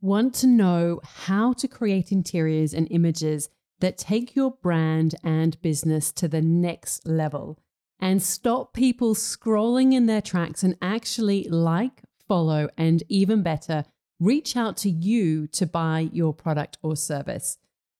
Want to know how to create interiors and images that take your brand and business to the next level and stop people scrolling in their tracks and actually like, follow, and even better, reach out to you to buy your product or service.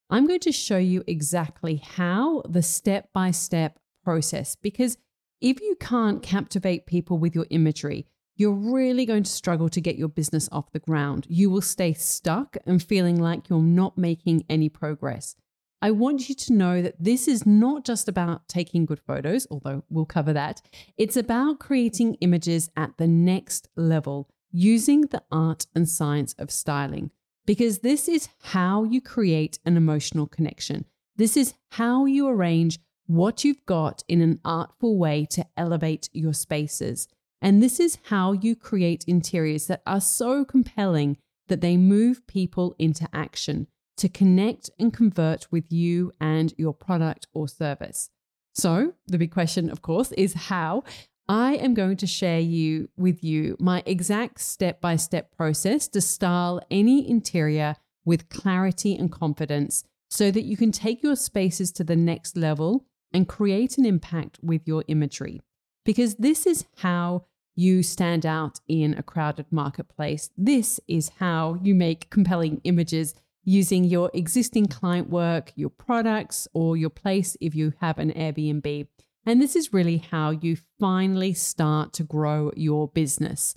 I'm going to show you exactly how the step by step process, because if you can't captivate people with your imagery, you're really going to struggle to get your business off the ground. You will stay stuck and feeling like you're not making any progress. I want you to know that this is not just about taking good photos, although we'll cover that. It's about creating images at the next level using the art and science of styling, because this is how you create an emotional connection. This is how you arrange what you've got in an artful way to elevate your spaces. And this is how you create interiors that are so compelling that they move people into action to connect and convert with you and your product or service. So, the big question, of course, is how. I am going to share you with you my exact step-by-step process to style any interior with clarity and confidence so that you can take your spaces to the next level and create an impact with your imagery because this is how you stand out in a crowded marketplace. This is how you make compelling images using your existing client work, your products, or your place if you have an Airbnb. And this is really how you finally start to grow your business.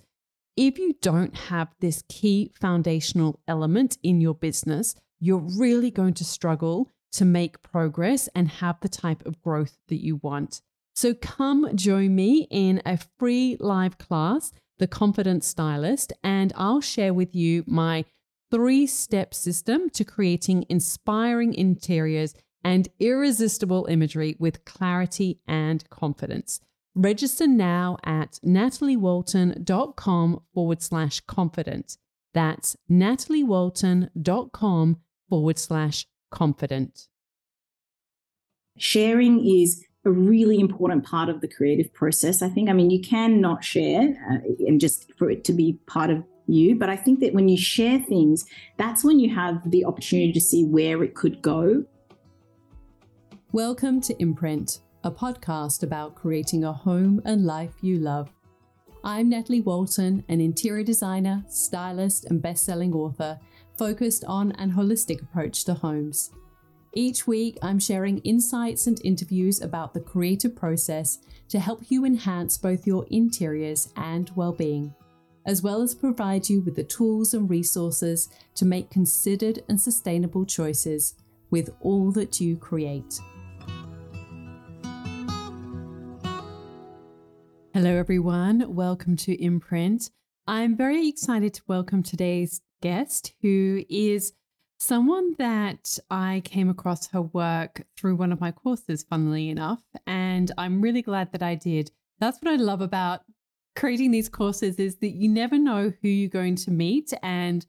If you don't have this key foundational element in your business, you're really going to struggle to make progress and have the type of growth that you want. So come join me in a free live class, The Confident Stylist, and I'll share with you my three step system to creating inspiring interiors and irresistible imagery with clarity and confidence. Register now at nataliewalton.com forward slash confident. That's nataliewalton.com forward slash confident. Sharing is a really important part of the creative process. I think, I mean, you can not share uh, and just for it to be part of you, but I think that when you share things, that's when you have the opportunity to see where it could go. Welcome to Imprint, a podcast about creating a home and life you love. I'm Natalie Walton, an interior designer, stylist, and best selling author focused on an holistic approach to homes. Each week, I'm sharing insights and interviews about the creative process to help you enhance both your interiors and well being, as well as provide you with the tools and resources to make considered and sustainable choices with all that you create. Hello, everyone. Welcome to Imprint. I'm very excited to welcome today's guest, who is someone that I came across her work through one of my courses, funnily enough. And I'm really glad that I did. That's what I love about creating these courses is that you never know who you're going to meet and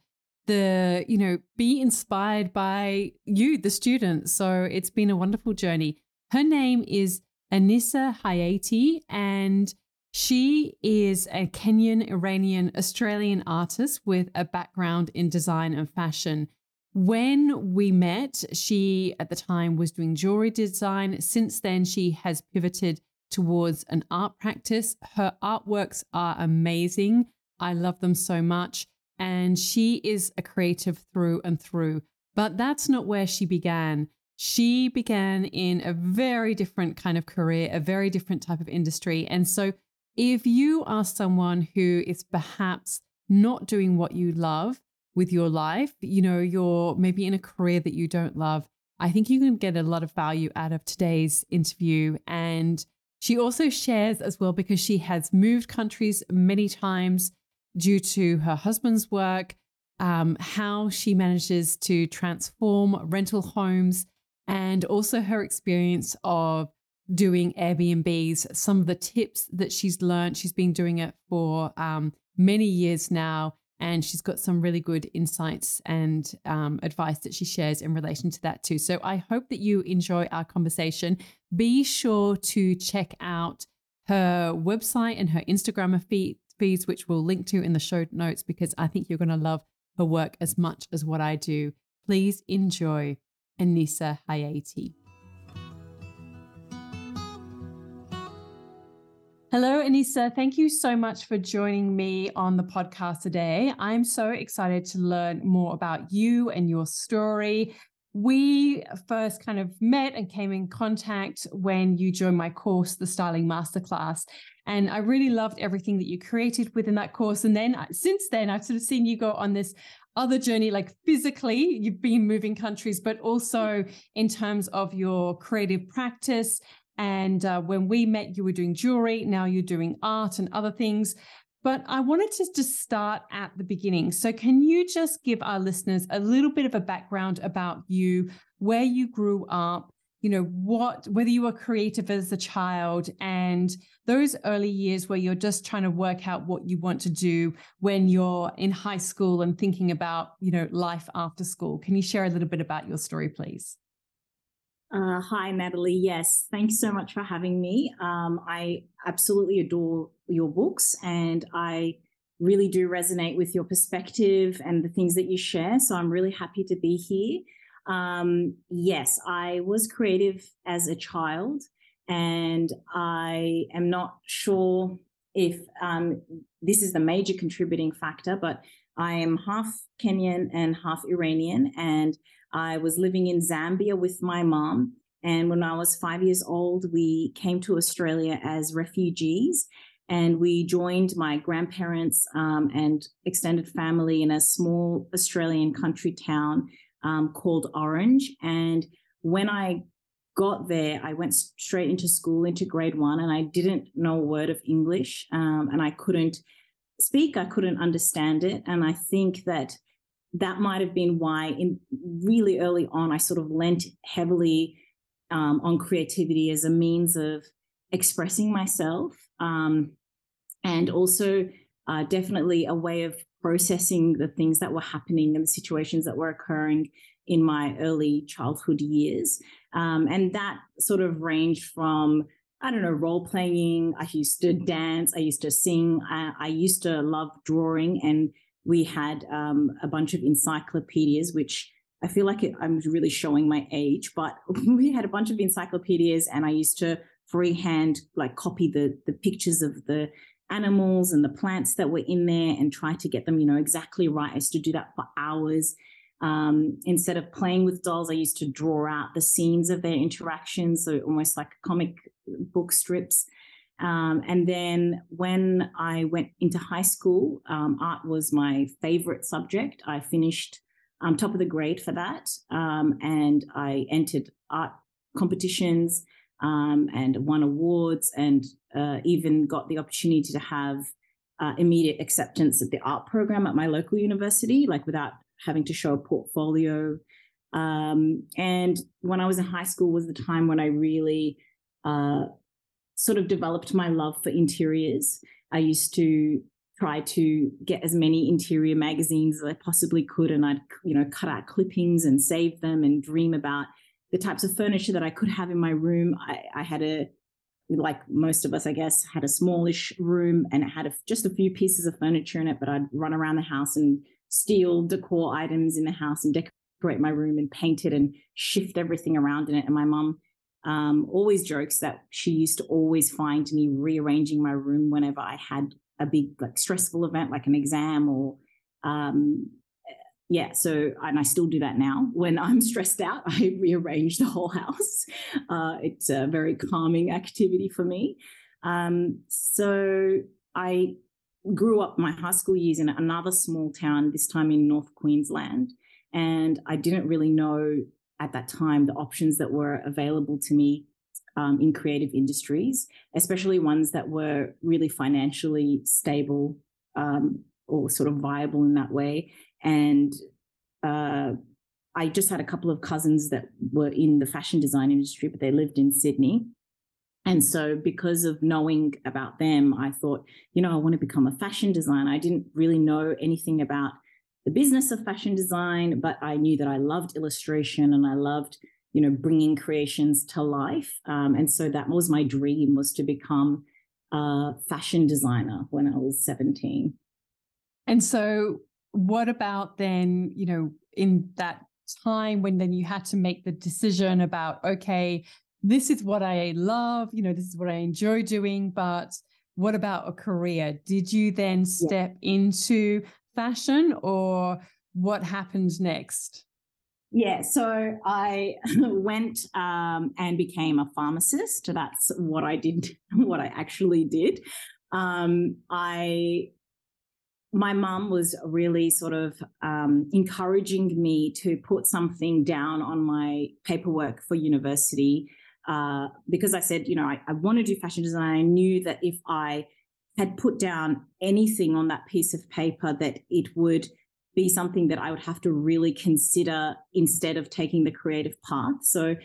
the, you know, be inspired by you, the student. So it's been a wonderful journey. Her name is Anisa Hayati, and she is a Kenyan, Iranian, Australian artist with a background in design and fashion. When we met, she at the time was doing jewelry design. Since then, she has pivoted towards an art practice. Her artworks are amazing. I love them so much. And she is a creative through and through. But that's not where she began. She began in a very different kind of career, a very different type of industry. And so, if you are someone who is perhaps not doing what you love, with your life, you know, you're maybe in a career that you don't love, I think you can get a lot of value out of today's interview. And she also shares as well because she has moved countries many times due to her husband's work, um, how she manages to transform rental homes, and also her experience of doing Airbnbs, some of the tips that she's learned. She's been doing it for um, many years now and she's got some really good insights and um, advice that she shares in relation to that too. So I hope that you enjoy our conversation. Be sure to check out her website and her Instagram feed, feeds, which we'll link to in the show notes, because I think you're going to love her work as much as what I do. Please enjoy Anisa Hayati. Hello, Anisa. Thank you so much for joining me on the podcast today. I'm so excited to learn more about you and your story. We first kind of met and came in contact when you joined my course, the Styling Masterclass. And I really loved everything that you created within that course. And then uh, since then, I've sort of seen you go on this other journey, like physically, you've been moving countries, but also in terms of your creative practice and uh, when we met, you were doing jewelry. Now you're doing art and other things. But I wanted to just start at the beginning. So, can you just give our listeners a little bit of a background about you, where you grew up, you know, what, whether you were creative as a child, and those early years where you're just trying to work out what you want to do when you're in high school and thinking about, you know, life after school? Can you share a little bit about your story, please? Uh, hi, Natalie. Yes, thanks so much for having me. Um, I absolutely adore your books and I really do resonate with your perspective and the things that you share. So I'm really happy to be here. Um, yes, I was creative as a child and I am not sure if um, this is the major contributing factor, but I am half Kenyan and half Iranian. And I was living in Zambia with my mom. And when I was five years old, we came to Australia as refugees. And we joined my grandparents um, and extended family in a small Australian country town um, called Orange. And when I got there, I went straight into school, into grade one, and I didn't know a word of English. Um, and I couldn't speak, I couldn't understand it. And I think that that might have been why in really early on i sort of lent heavily um, on creativity as a means of expressing myself um, and also uh, definitely a way of processing the things that were happening and the situations that were occurring in my early childhood years um, and that sort of ranged from I don't know, role playing. I used to dance. I used to sing. I, I used to love drawing and we had um, a bunch of encyclopedias, which I feel like it, I'm really showing my age, but we had a bunch of encyclopedias, and I used to freehand like copy the the pictures of the animals and the plants that were in there and try to get them, you know, exactly right. I used to do that for hours. Um, instead of playing with dolls, I used to draw out the scenes of their interactions, so almost like comic book strips. Um, and then when I went into high school, um, art was my favorite subject. I finished um, top of the grade for that. Um, and I entered art competitions um, and won awards and uh, even got the opportunity to have uh, immediate acceptance at the art program at my local university, like without having to show a portfolio. Um, and when I was in high school was the time when I really uh, sort of developed my love for interiors. I used to try to get as many interior magazines as I possibly could, and I'd you know cut out clippings and save them and dream about the types of furniture that I could have in my room. I, I had a like most of us, I guess, had a smallish room and it had a, just a few pieces of furniture in it. But I'd run around the house and steal decor items in the house and decorate my room and paint it and shift everything around in it. And my mom um, always jokes that she used to always find me rearranging my room whenever I had a big like stressful event like an exam or um, yeah so and i still do that now. When i'm stressed out i rearrange the whole house. Uh, it's a very calming activity for me. Um, so i grew up my high school years in another small town this time in north queensland and i didn't really know at that time the options that were available to me um, in creative industries, especially ones that were really financially stable um, or sort of viable in that way. And uh, I just had a couple of cousins that were in the fashion design industry, but they lived in Sydney. And so, because of knowing about them, I thought, you know, I want to become a fashion designer. I didn't really know anything about the business of fashion design, but I knew that I loved illustration and I loved, you know, bringing creations to life. Um, and so that was my dream was to become a fashion designer when I was 17. And so what about then, you know, in that time when then you had to make the decision about, okay, this is what I love, you know, this is what I enjoy doing, but what about a career? Did you then step yeah. into fashion or what happened next? Yeah, so I went um, and became a pharmacist. That's what I did, what I actually did. Um, I my mum was really sort of um, encouraging me to put something down on my paperwork for university uh, because I said, you know, I, I want to do fashion design. I knew that if I had put down anything on that piece of paper, that it would be something that I would have to really consider instead of taking the creative path. So,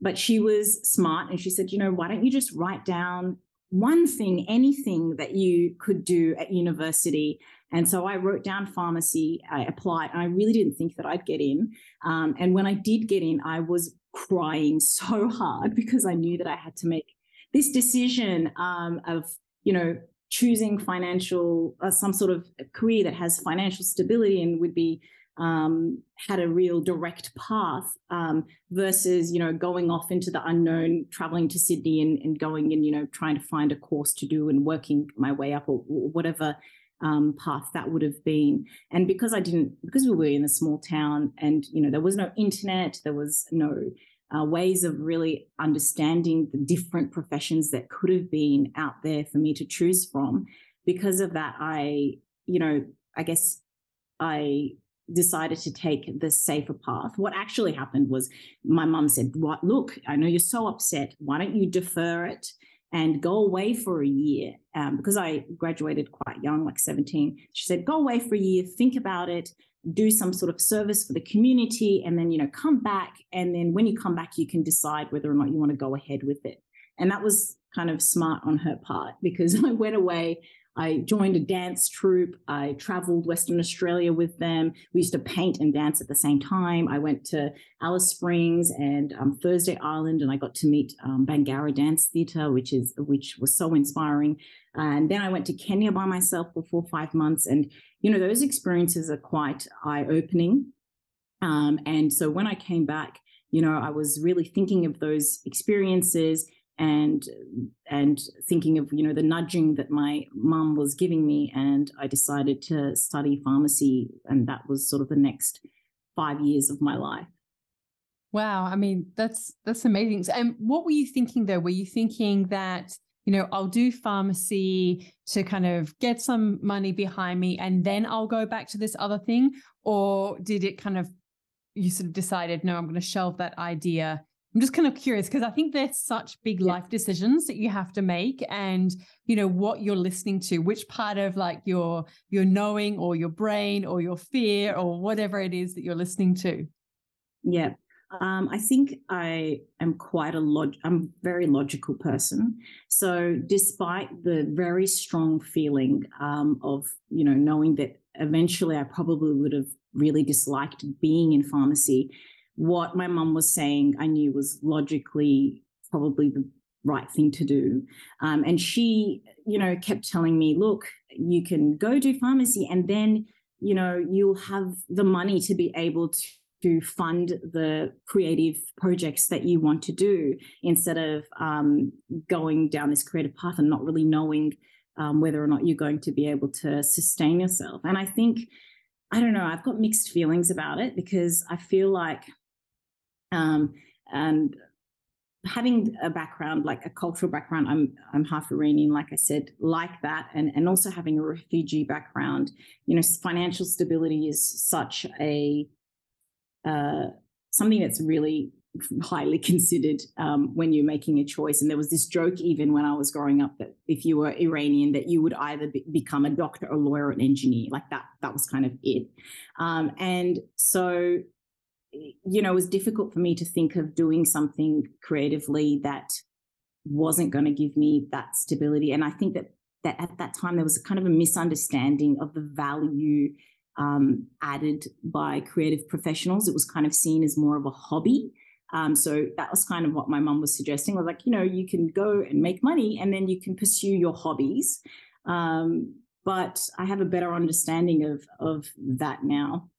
but she was smart and she said, you know, why don't you just write down one thing, anything that you could do at university. And so I wrote down pharmacy, I applied, and I really didn't think that I'd get in. Um, and when I did get in, I was crying so hard because I knew that I had to make this decision um, of, you know, choosing financial, uh, some sort of career that has financial stability and would be um, had a real direct path um, versus you know going off into the unknown, traveling to Sydney and, and, going and you know trying to find a course to do and working my way up or, or whatever um, path that would have been. And because I didn't, because we were in a small town and you know there was no internet, there was no uh, ways of really understanding the different professions that could have been out there for me to choose from. Because of that, I you know I guess I decided to take the safer path. What actually happened was my mum said, What look, I know you're so upset. Why don't you defer it and go away for a year? Um, because I graduated quite young, like 17. She said, Go away for a year, think about it, do some sort of service for the community, and then, you know, come back. And then when you come back, you can decide whether or not you want to go ahead with it. And that was kind of smart on her part because I went away I joined a dance troupe. I traveled Western Australia with them. We used to paint and dance at the same time. I went to Alice Springs and um, Thursday Island, and I got to meet um, Bangarra Dance Theatre, which is which was so inspiring. And then I went to Kenya by myself for four five months, and you know those experiences are quite eye opening. Um, and so when I came back, you know, I was really thinking of those experiences and and thinking of you know the nudging that my mum was giving me and i decided to study pharmacy and that was sort of the next five years of my life. Wow i mean that's that's amazing. And what were you thinking though? Were you thinking that you know i'll do pharmacy to kind of get some money behind me and then i'll go back to this other thing or did it kind of you sort of decided no i'm going to shelve that idea I'm just kind of curious because I think there's such big yeah. life decisions that you have to make and you know what you're listening to which part of like your your knowing or your brain or your fear or whatever it is that you're listening to. Yeah. Um, I think I am quite a log. I'm a very logical person. So, despite the very strong feeling um, of you know knowing that eventually I probably would have really disliked being in pharmacy, what my mum was saying, I knew was logically probably the right thing to do. Um, and she, you know, kept telling me, look, you can go do pharmacy and then, you know, you'll have the money to be able to to fund the creative projects that you want to do instead of um, going down this creative path and not really knowing um, whether or not you're going to be able to sustain yourself. And I think, I don't know, I've got mixed feelings about it because I feel like um, and having a background like a cultural background i'm i'm half iranian like i said like that and and also having a refugee background you know financial stability is such a uh, something that's really highly considered um, when you're making a choice. And there was this joke even when i was growing up that if you were iranian that you would either be, become a doctor a lawyer or an engineer. Like that that was kind of it. Um, and so you know, it was difficult for me to think of doing something creatively that wasn't going to give me that stability. And I think that that at that time there was kind of a misunderstanding of the value um, added by creative professionals. It was kind of seen as more of a hobby. Um, so that was kind of what my mum was suggesting. Was like, you know, you can go and make money, and then you can pursue your hobbies. Um, but I have a better understanding of of that now.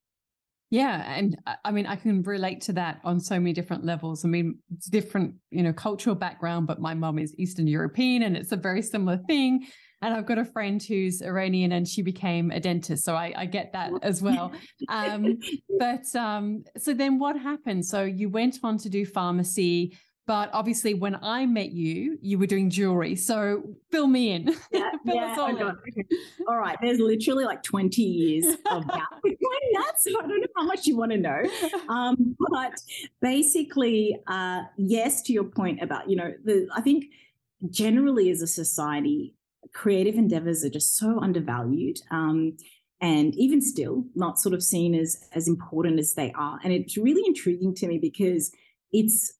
Yeah, and I mean, I can relate to that on so many different levels. I mean, it's different, you know, cultural background, but my mom is Eastern European, and it's a very similar thing. And I've got a friend who's Iranian, and she became a dentist, so I, I get that as well. Um, but um, so then, what happened? So you went on to do pharmacy. But obviously, when I met you, you were doing jewelry. So fill me in. Yeah, fill yeah, all, okay. all right. There's literally like 20 years of gap between that. So I don't know how much you want to know. Um, but basically, uh, yes, to your point about, you know, the, I think generally as a society, creative endeavors are just so undervalued. Um, and even still not sort of seen as as important as they are and it's really intriguing to me because it's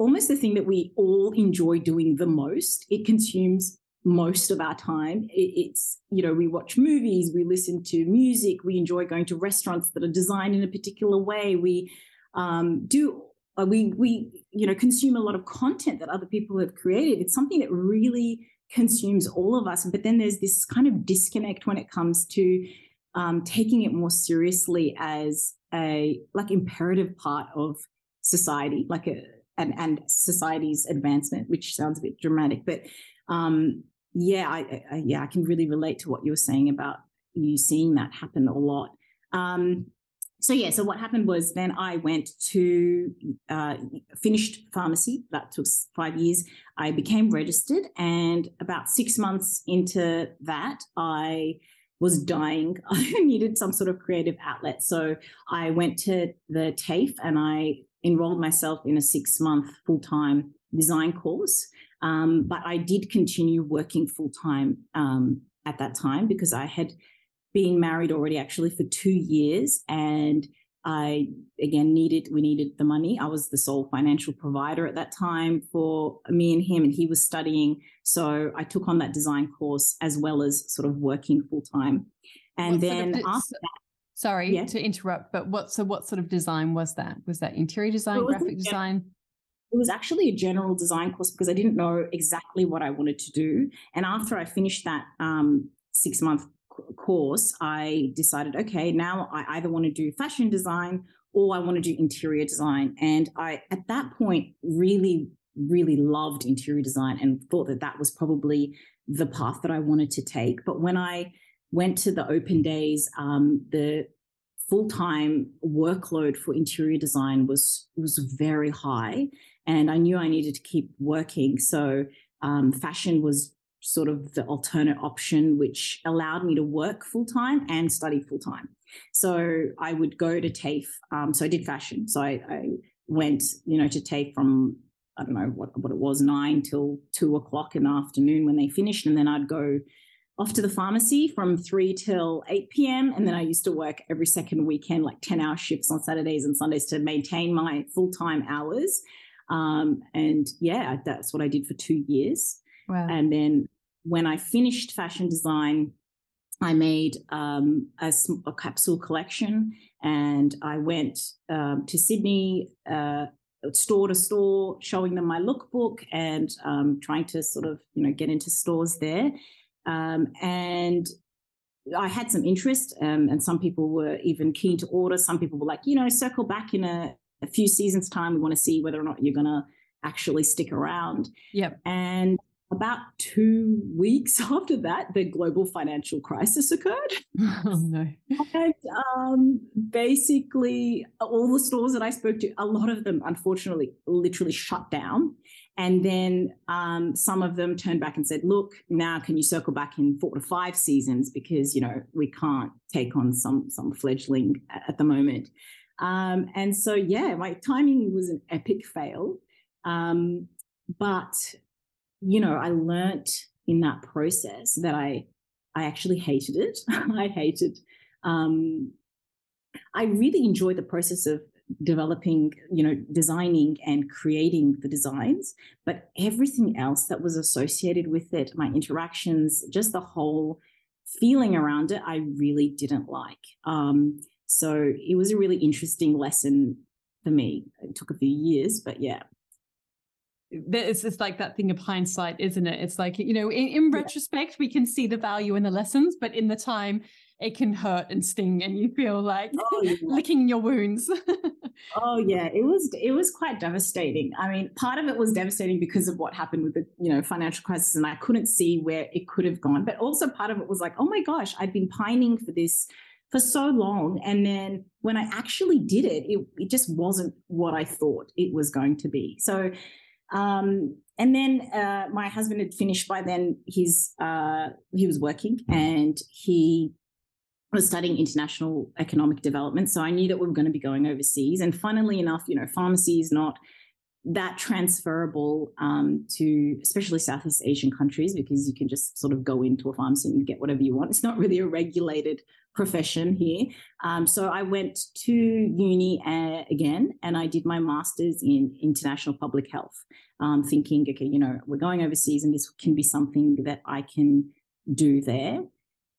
almost the thing that we all enjoy doing the most. It consumes most of our time. It, it's, you know, we watch movies, we listen to music, we enjoy going to restaurants that are designed in a particular way. We um, do, uh, we, we, you know, consume a lot of content that other people have created. It's something that really consumes all of us. But then there's this kind of disconnect when it comes to um, taking it more seriously as a like imperative part of society, like a and, and society's advancement, which sounds a bit dramatic, but um, yeah, I, I, yeah, I can really relate to what you were saying about you seeing that happen a lot. Um, so yeah, so what happened was then I went to uh, finished pharmacy. That took five years. I became registered, and about six months into that, I was dying. I needed some sort of creative outlet, so I went to the TAFE and I enrolled myself in a six month full time design course. Um, but I did continue working full time um, at that time because I had been married already actually for two years and I again needed we needed the money. I was the sole financial provider at that time for me and him, and he was studying. So I took on that design course as well as sort of working full time. And what then sort of after that, Sorry to interrupt, but what so what sort of design was that? Was that interior design, graphic design? It was actually a general design course because I didn't know exactly what I wanted to do. And after I finished that um, six month course, I decided, okay, now I either want to do fashion design or I want to do interior design. And I, at that point, really, really loved interior design and thought that that was probably the path that I wanted to take. But when I went to the open days, um, the full time workload for interior design was was very high, and I knew I needed to keep working. So um, fashion was sort of the alternate option, which allowed me to work full time and study full time. So I would go to TAFE. Um, so I did fashion. So I, I went, you know, to TAFE from I don't know what, what it was, nine till two o'clock in the afternoon when they finished. And then I'd go off to the pharmacy from 3 till 8 p.m. And then I used to work every second weekend, like 10 hour shifts on Saturdays and Sundays to maintain my full time hours. Um, and yeah, that's what I did for two years. Wow. And then when I finished fashion design, I made um, a, a, capsule collection and I went um, to Sydney, uh, store to store, showing them my lookbook and um, trying to sort of, you know, get into stores there. Um, and I had some interest, um, and some people were even keen to order. Some people were like, you know, circle back in a, a few seasons' time. We want to see whether or not you're going to actually stick around. Yep. And about two weeks after that, the global financial crisis occurred. Oh, no. And um, basically, all the stores that I spoke to, a lot of them, unfortunately, literally shut down. And then um, some of them turned back and said, look, now can you circle back in four to five seasons because, you know, we can't take on some, some fledgling at the moment. Um, and so, yeah, my timing was an epic fail. Um, but, you know, I learnt in that process that I, I actually hated it. I hated, um, I really enjoyed the process of developing, you know, designing and creating the designs, but everything else that was associated with it, my interactions, just the whole feeling around it, I really didn't like. Um, so it was a really interesting lesson for me. It took a few years, but yeah. it's just like that thing of hindsight, isn't it? It's like, you know, in, in retrospect, we can see the value in the lessons, but in the time, it can hurt and sting and you feel like oh, yeah. licking your wounds. oh yeah, it was it was quite devastating. I mean, part of it was devastating because of what happened with the, you know, financial crisis and I couldn't see where it could have gone, but also part of it was like, oh my gosh, I'd been pining for this for so long and then when I actually did it, it, it just wasn't what I thought it was going to be. So um, and then uh, my husband had finished by then. His uh, he was working and he was studying international economic development. So I knew that we were going to be going overseas. And funnily enough, you know, pharmacy is not that transferable um, to especially Southeast Asian countries because you can just sort of go into a pharmacy and get whatever you want. It's not really a regulated profession here. Um, so I went to uni uh, again and I did my master's in international public health, um, thinking, okay, you know, we're going overseas and this can be something that I can do there.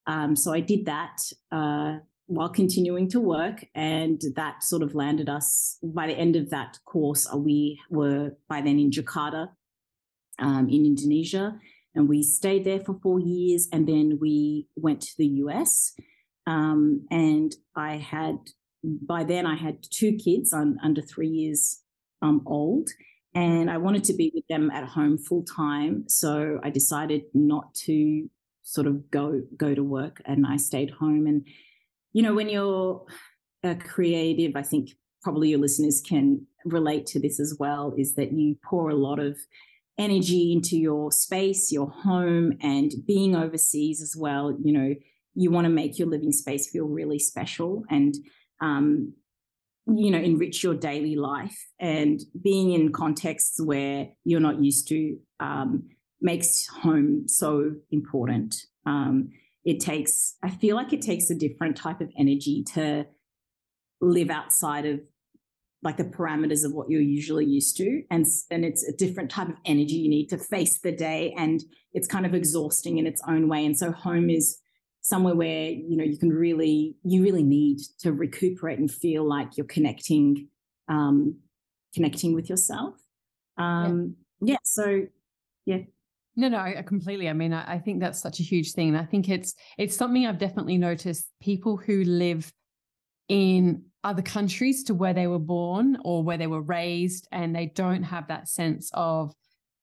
Um, so I did that uh, while continuing to work, and that sort of landed us. By the end of that course, uh, we were by then in Jakarta, um, in Indonesia, and we stayed there for four years, and then we went to the US. Um, and I had by then I had two kids. I'm under three years um, old, and I wanted to be with them at home full time. So I decided not to sort of go go to work and I stayed home. And you know when you're a creative I think probably your listeners can relate to this as well is that you pour a lot of energy into your space your home and being overseas as well you know you want to make your living space feel really special and um, you know enrich your daily life. And being in contexts where you're not used to um, makes home so important. Um, it takes, I feel like it takes a different type of energy to live outside of like the parameters of what you're usually used to and and it's a different type of energy you need to face the day and it's kind of exhausting in its own way and so home is somewhere where you know you can really you really need to recuperate and feel like you're connecting um connecting with yourself. Um yeah, yeah so yeah no, no, I completely. I mean, I, I think that's such a huge thing. And I think it's it's something I've definitely noticed. People who live in other countries to where they were born or where they were raised, and they don't have that sense of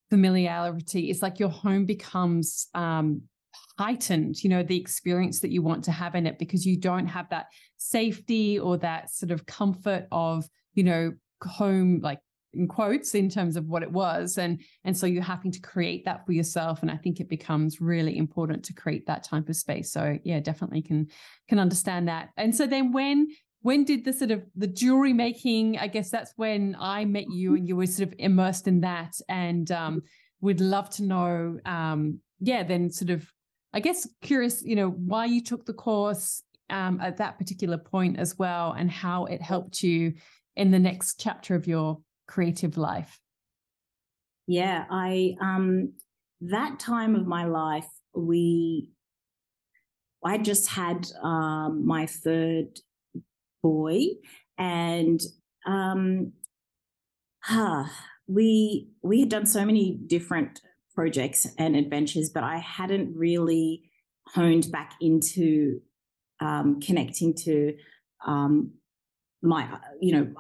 familiarity. It's like your home becomes um, heightened. You know, the experience that you want to have in it because you don't have that safety or that sort of comfort of you know home like in quotes in terms of what it was and and so you're having to create that for yourself and i think it becomes really important to create that type of space. So yeah definitely can can understand that. And so then when when did the sort of the jewelry making i guess that's when i met you and you were sort of immersed in that and um would love to know um yeah then sort of i guess curious you know why you took the course um at that particular point as well and how it helped you in the next chapter of your creative life? Yeah, I um that time of my life we I just had um my third boy and um huh, we we had done so many different projects and adventures but I hadn't really honed back into um, connecting to um, my you know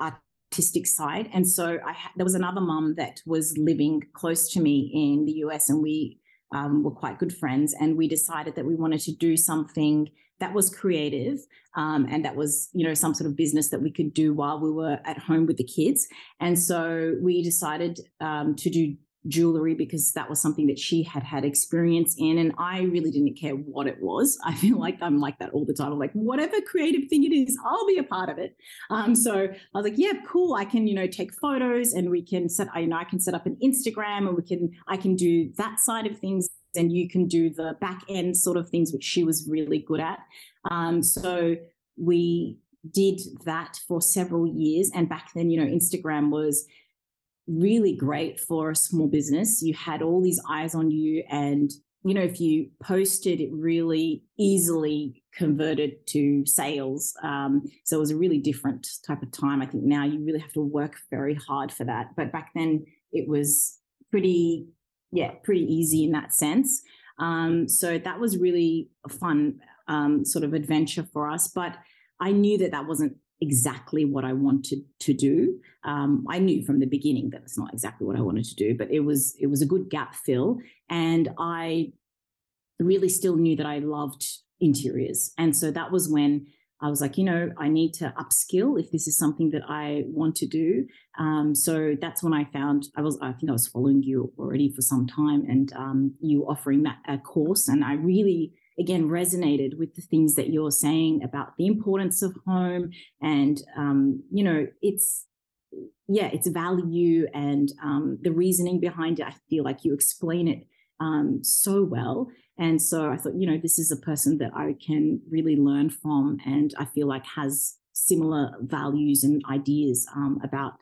artistic side. And so I ha- there was another mum that was living close to me in the US, and we um, were quite good friends. And we decided that we wanted to do something that was creative um, and that was, you know, some sort of business that we could do while we were at home with the kids. And so we decided um, to do jewelry because that was something that she had had experience in and I really didn't care what it was. I feel like I'm like that all the time. I'm like whatever creative thing it is, I'll be a part of it. Um, so I was like, yeah, cool. I can you know take photos and we can set you know I can set up an Instagram and we can I can do that side of things and you can do the back end sort of things which she was really good at. Um, so we did that for several years and back then you know Instagram was really great for a small business. You had all these eyes on you, and you know, if you posted, it really easily converted to sales. Um, so it was a really different type of time. I think now you really have to work very hard for that. But back then, it was pretty, yeah, pretty easy in that sense. Um, so that was really a fun um, sort of adventure for us. But I knew that that wasn't exactly what I wanted to do. Um, I knew from the beginning that it's not exactly what I wanted to do, but it was it was a good gap fill, and I really still knew that I loved interiors, and so that was when I was like, you know, I need to upskill if this is something that I want to do. Um, so that's when I found I was, I think I was following you already for some time, and um, you offering that a course, and I really again resonated with the things that you're saying about the importance of home, and um, you know, it's yeah, it's value and um, the reasoning behind it. I feel like you explain it um, so well. And so I thought, you know, this is a person that I can really learn from and I feel like has similar values and ideas um, about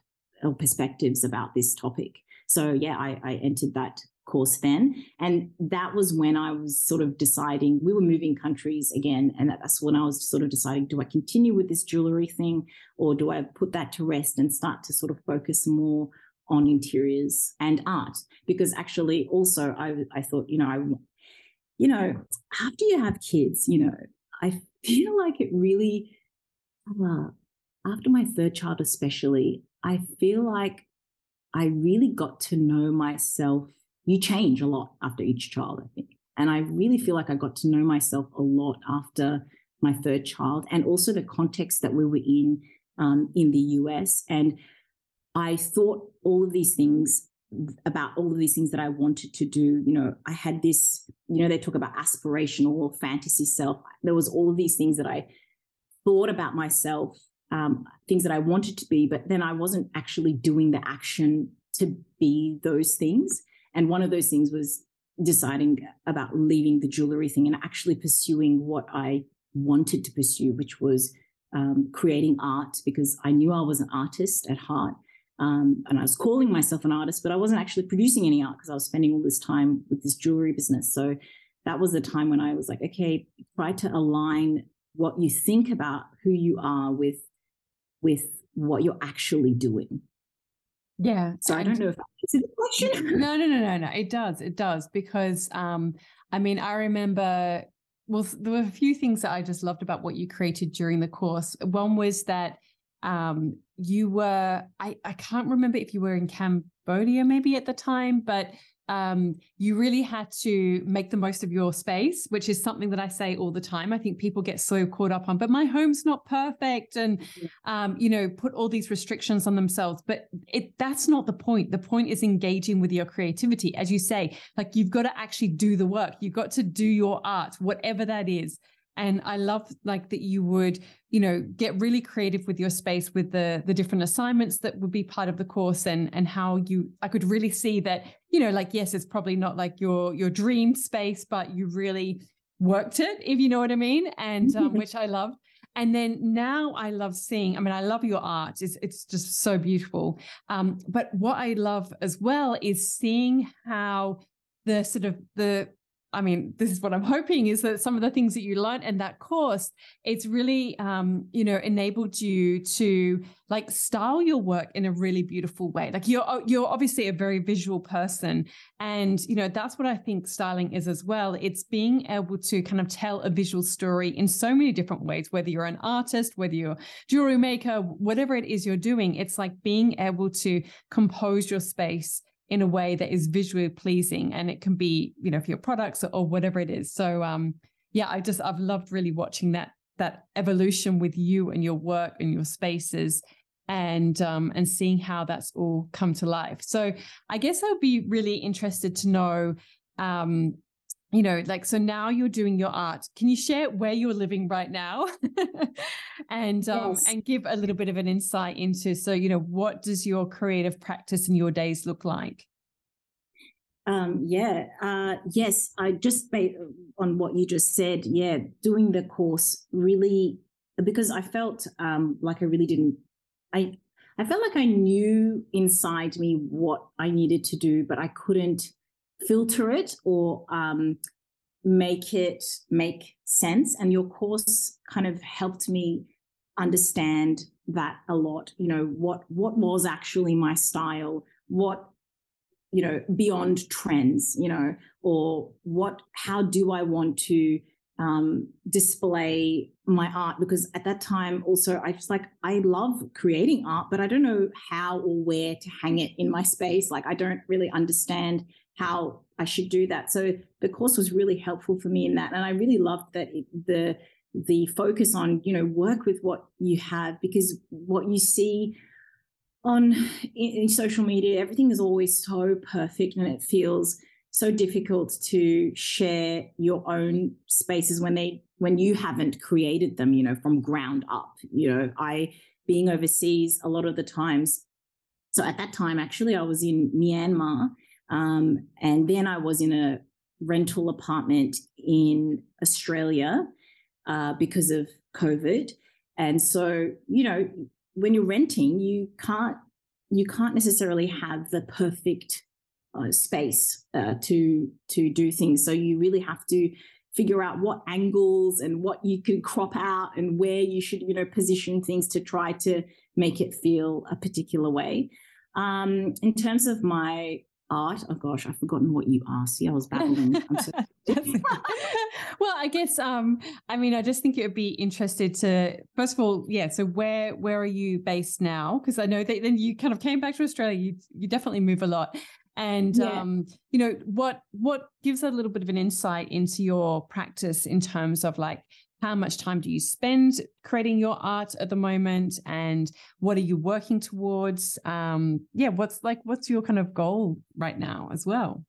or perspectives about this topic. So yeah, I, I entered that course then. And that was when I was sort of deciding, we were moving countries again. And that's when I was sort of deciding, do I continue with this jewelry thing or do I put that to rest and start to sort of focus more on interiors and art? Because actually, also, I, I thought, you know, I you know, after you have kids, you know, I feel like it really, uh, after my third child, especially, I feel like I really got to know myself. You change a lot after each child, I think. And I really feel like I got to know myself a lot after my third child and also the context that we were in um, in the US. And I thought all of these things about all of these things that I wanted to do. You know, I had this, you know, they talk about aspirational or fantasy self. There was all of these things that I thought about myself, um, things that I wanted to be, but then I wasn't actually doing the action to be those things. And one of those things was deciding about leaving the jewelry thing and actually pursuing what I wanted to pursue, which was um, creating art because I knew I was an artist at heart. Um, and I was calling myself an artist, but I wasn't actually producing any art because I was spending all this time with this jewelry business. So that was the time when I was like, okay, try to align what you think about who you are with with what you're actually doing. Yeah. So I don't know if that answered the question. no, no, no, no, no. It does. It does because um, I mean, I remember. Well, there were a few things that I just loved about what you created during the course. One was that um, you were I, I can't remember if you were in cambodia maybe at the time but um, you really had to make the most of your space which is something that i say all the time. I think people get so caught up on but my home's not perfect and um, you know put all these restrictions on themselves. But it that's not the point. The point is engaging with your creativity. As you say like you've got to actually do the work. You've got to do your art whatever that is and i love like that you would you know get really creative with your space with the the different assignments that would be part of the course and and how you i could really see that you know like yes it's probably not like your your dream space but you really worked it if you know what i mean and um, which i love and then now I love seeing, I mean, I love your art. It's, it's just so beautiful. Um, but what I love as well is seeing how the sort of the I mean, this is what I'm hoping is that some of the things that you learned in that course, it's really, um, you know, enabled you to like style your work in a really beautiful way. Like you're, you're obviously a very visual person, and you know that's what I think styling is as well. It's being able to kind of tell a visual story in so many different ways. Whether you're an artist, whether you're jewelry maker, whatever it is you're doing, it's like being able to compose your space in a way that is visually pleasing and it can be you know for your products or, or whatever it is. So um yeah i just i've loved really watching that that evolution with you and your work and your spaces and um and seeing how that's all come to life. So i guess i'd be really interested to know um you know like so now you're doing your art. Can you share where you're living right now? And um yes. and give a little bit of an insight into so you know what does your creative practice and your days look like? Um yeah uh yes i just based on what you just said yeah doing the course really because i felt um like i really didn't i i felt like i knew inside me what i needed to do but i couldn't filter it or um, make it make sense. And your course kind of helped me understand that a lot. You know what what was actually my style, what you know, beyond trends, you know, or what, how do I want to um, display my art? Because at that time, also, I just like, I love creating art, but I don't know how or where to hang it in my space. Like, I don't really understand how I should do that. So the course was really helpful for me in that. And I really loved that it, the, the focus on you know work with what you have because what you see on in, in social media, everything is always so perfect and it feels so difficult to share your own spaces when they when you haven't created them you know from ground up you know i being overseas a lot of the times so at that time actually i was in myanmar um, and then i was in a rental apartment in australia uh, because of covid and so you know when you're renting, you can't you can't necessarily have the perfect uh, space uh, to to do things. So you really have to figure out what angles and what you can crop out and where you should you know position things to try to make it feel a particular way. Um, in terms of my art. Oh gosh, I've forgotten what you asked. See, I was babbling. So well, I guess um, I mean, I just think it would be interested to first of all, yeah. So where where are you based now? Because I know that then you kind of came back to Australia. You you definitely move a lot, and yeah. um, you know what what gives a little bit of an insight into your practice in terms of like how much time do you spend creating your art at the moment and what are you working towards um yeah what's like what's your kind of goal right now as well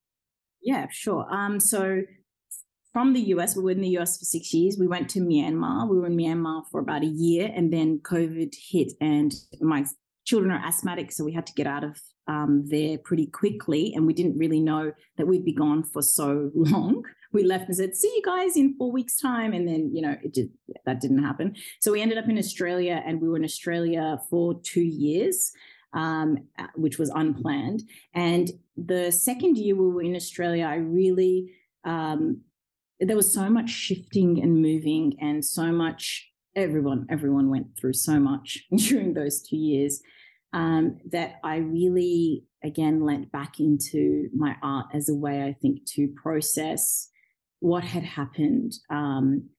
yeah sure um so from the US, we were in the US for six years. We went to Myanmar. We were in Myanmar for about a year, and then COVID hit, and my children are asthmatic, so we had to get out of um, there pretty quickly. And we didn't really know that we'd be gone for so long. We left and said, "See you guys in four weeks' time," and then you know it that didn't happen. So we ended up in Australia, and we were in Australia for two years. Um, which was unplanned. And the second year we were in Australia, I really um, there was so much shifting and moving and so much everyone everyone went through so much during those two years um, that i really again lent back into my art as a way i think to process what had happened um,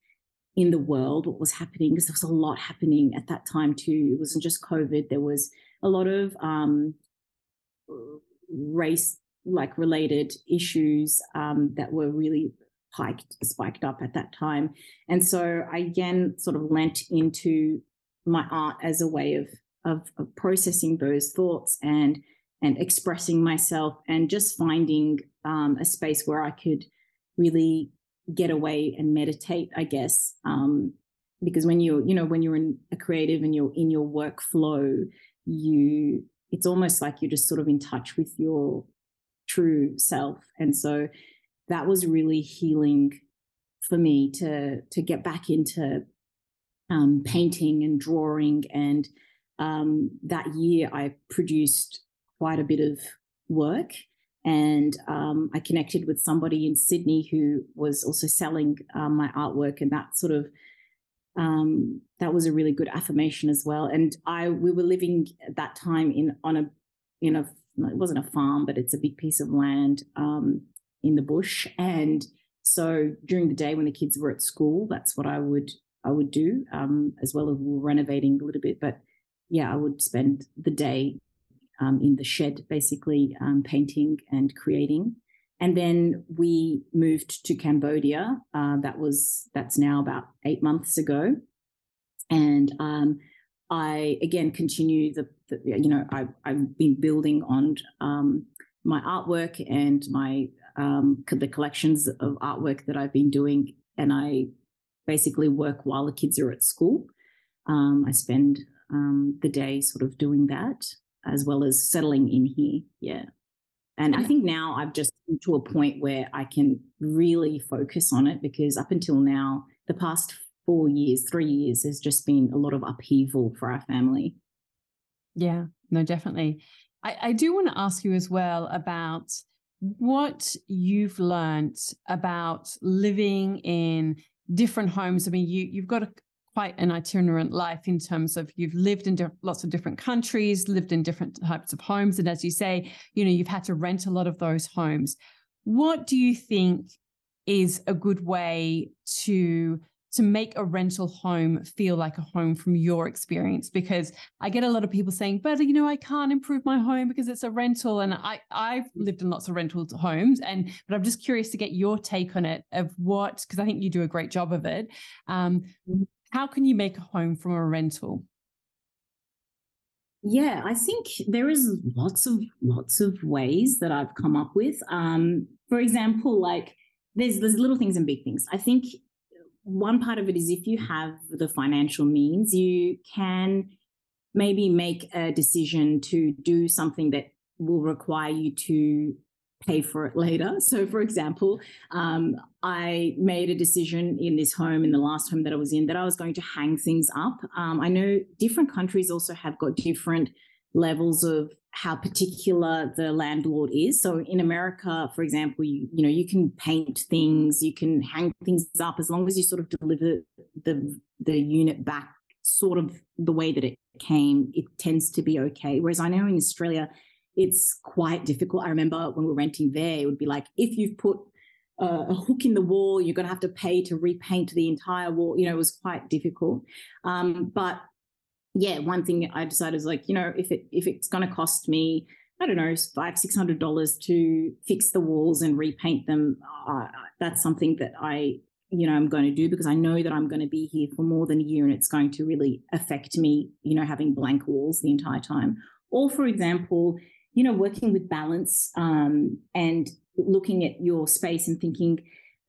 in the world what was happening because there was a lot happening at that time too it wasn't just covid there was a lot of um, race like related issues um, that were really hiked, spiked up at that time. And so I again sort of lent into my art as a way of, of, of processing those thoughts and and expressing myself and just finding um, a space where I could really get away and meditate, I guess. Um, because when you're, you know, when you're in a creative and you're in your workflow, you it's almost like you're just sort of in touch with your true self. And so that was really healing for me to to get back into um, painting and drawing. And um, that year, I produced quite a bit of work, and um, I connected with somebody in Sydney who was also selling um, my artwork, and that sort of um, that was a really good affirmation as well. And I we were living at that time in on a you know it wasn't a farm, but it's a big piece of land um, in the bush. And so during the day when the kids were at school, that's what I would I would do, um, as well as we were renovating a little bit. But yeah, I would spend the day um, in the shed, basically um, painting and creating. And then we moved to Cambodia. Uh, that was that's now about eight months ago, and um, I again continue the, the, you know I, I've been building on um, my artwork and my um, the collections of artwork that I've been doing, and I basically work while the kids are at school. Um, I spend um, the day sort of doing that as well as settling in here. Yeah. And I think now I've just come to a point where I can really focus on it because up until now, the past four years, three years, has just been a lot of upheaval for our family. Yeah, no, definitely. I, I do want to ask you as well about what you've learned about living in different homes. I mean, you you've got a, quite an itinerant life in terms of you've lived in di- lots of different countries, lived in different types of homes. And as you say, you know, you've had to rent a lot of those homes. What do you think is a good way to to make a rental home feel like a home from your experience because i get a lot of people saying but you know i can't improve my home because it's a rental and i i've lived in lots of rental homes and but i'm just curious to get your take on it of what because i think you do a great job of it um, how can you make a home from a rental? Yeah i think there is lots of lots of ways that i've come up with. Um, for example like there's there's little things and big things. I think one part of it is if you have the financial means, you can maybe make a decision to do something that will require you to pay for it later. So, for example, um, I made a decision in this home, in the last home that I was in, that I was going to hang things up. Um, I know different countries also have got different levels of how particular the landlord is. So in America, for example, you you know you can paint things, you can hang things up as long as you sort of deliver the the unit back sort of the way that it came. It tends to be okay. Whereas I know in Australia, it's quite difficult. I remember when we were renting there, it would be like if you've put a hook in the wall, you're going to have to pay to repaint the entire wall. You know, it was quite difficult. Um, but yeah, one thing I decided is like, you know, if it if it's going to cost me, I don't know, five six hundred dollars to fix the walls and repaint them, uh, that's something that I, you know, I'm going to do because I know that I'm going to be here for more than a year and it's going to really affect me, you know, having blank walls the entire time. Or, for example, you know, working with balance um, and looking at your space and thinking,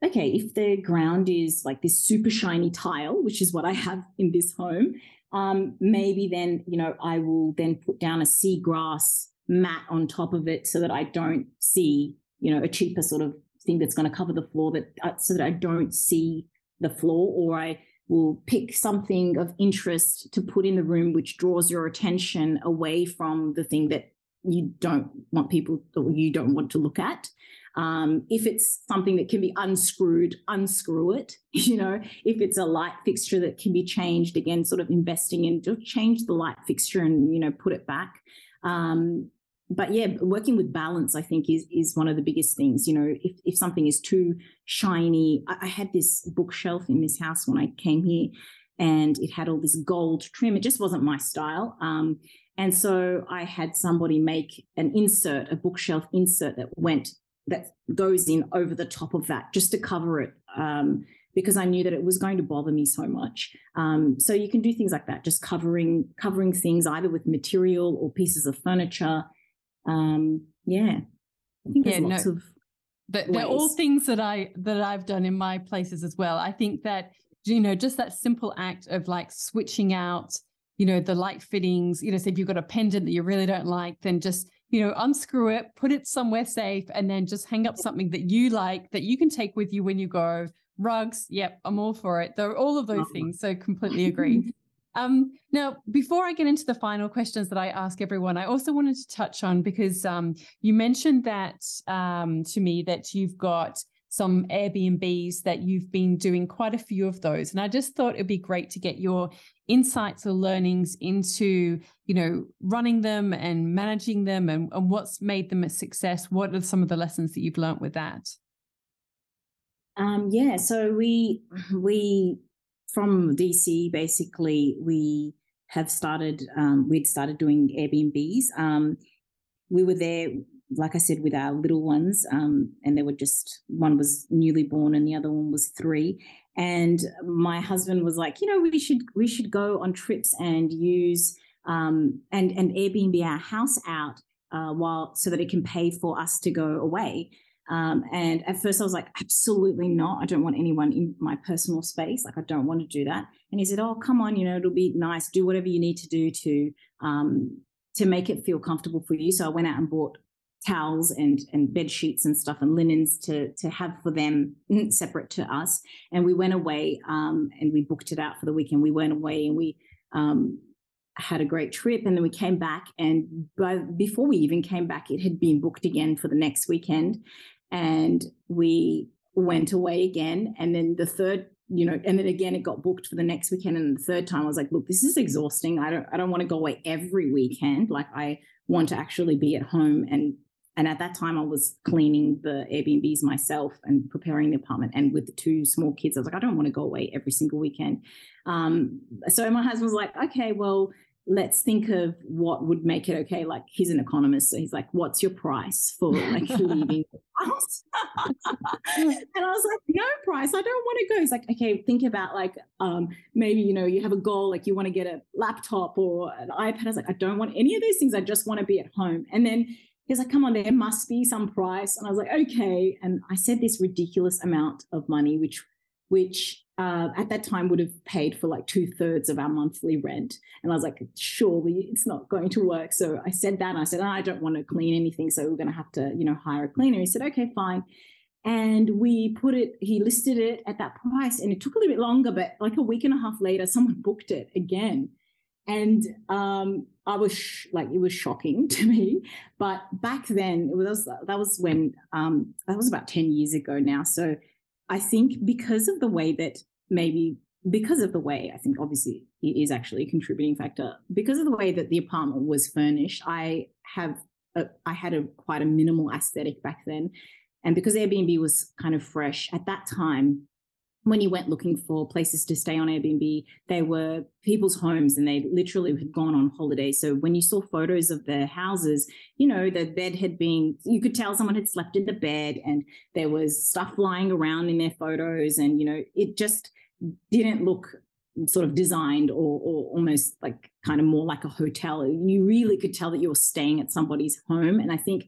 okay, if the ground is like this super shiny tile, which is what I have in this home, um, maybe then you know I will then put down a seagrass mat on top of it so that I don't see you know a cheaper sort of thing that's going to cover the floor that uh, so that I don't see the floor or I will pick something of interest to put in the room which draws your attention away from the thing that you don't want people or you don't want to look at um, if it's something that can be unscrewed, unscrew it. You know, if it's a light fixture that can be changed, again, sort of investing in to change the light fixture and you know put it back. Um, but yeah, working with balance, I think, is is one of the biggest things. You know, if if something is too shiny, I, I had this bookshelf in this house when I came here, and it had all this gold trim. It just wasn't my style. Um, and so I had somebody make an insert, a bookshelf insert that went that goes in over the top of that just to cover it um, because I knew that it was going to bother me so much. Um, so you can do things like that, just covering covering things either with material or pieces of furniture. Um, yeah, I think there's yeah, lots no, of. they're all things that I that I've done in my places as well. I think that you know just that simple act of like switching out you know the light fittings you know say if you've got a pendant that you really don't like then just you know, unscrew it, put it somewhere safe, and then just hang up something that you like that you can take with you when you go. Rugs, yep, I'm all for it. Though all of those things. So completely agree. um, now, before I get into the final questions that I ask everyone, I also wanted to touch on because um, you mentioned that um, to me that you've got some Airbnbs that you've been doing quite a few of those. And I just thought it'd be great to get your insights or learnings into, you know, running them and managing them and, and what's made them a success. What are some of the lessons that you've learned with that? Um, yeah, so we we from DC basically we have started um, we'd started doing Airbnbs. Um, we were there like I said, with our little ones, um, and they were just one was newly born and the other one was three. And my husband was like, you know, we should we should go on trips and use um, and and Airbnb our house out uh, while so that it can pay for us to go away. Um, and at first I was like, absolutely not. I don't want anyone in my personal space. Like I don't want to do that. And he said, oh, come on, you know, it'll be nice. Do whatever you need to do to um, to make it feel comfortable for you. So I went out and bought towels and and bed sheets and stuff and linens to to have for them separate to us and we went away um, and we booked it out for the weekend we went away and we um, had a great trip and then we came back and by, before we even came back it had been booked again for the next weekend and we went away again and then the third you know, and then again it got booked for the next weekend. And the third time I was like, look, this is exhausting. I don't I don't want to go away every weekend. Like I want to actually be at home and and at that time I was cleaning the Airbnbs myself and preparing the apartment. And with the two small kids, I was like, I don't want to go away every single weekend. Um, so my husband was like, okay, well, let's think of what would make it okay. Like he's an economist, so he's like, "What's your price for like leaving the house?" and I was like, "No price. I don't want to go." He's like, "Okay, think about like um, maybe you know you have a goal, like you want to get a laptop or an iPad." I was like, "I don't want any of those things. I just want to be at home." And then he's like, "Come on, there must be some price." And I was like, "Okay." And I said this ridiculous amount of money, which which uh, at that time would have paid for like two thirds of our monthly rent. And I was like, surely it's not going to work. So I said that. I said, oh, I don't want to clean anything. So we're going to have to, you know, hire a cleaner. He said, okay, fine. And we put it, he listed it at that price. And it took a little bit longer, but like a week and a half later, someone booked it again. And um, I was sh- like, it was shocking to me. But back then, it was that was when um, that was about ten years ago now. So I think because of the way that maybe because of the way I think obviously it is actually a contributing factor because of the way that the apartment was furnished. I have a, I had a quite a minimal aesthetic back then, and because Airbnb was kind of fresh at that time. When you went looking for places to stay on Airbnb, they were people's homes and they literally had gone on holiday. So when you saw photos of their houses, you know, the bed had been, you could tell someone had slept in the bed and there was stuff lying around in their photos. And, you know, it just, didn't look sort of designed or, or almost like kind of more like a hotel. You really could tell that you were staying at somebody's home. And I think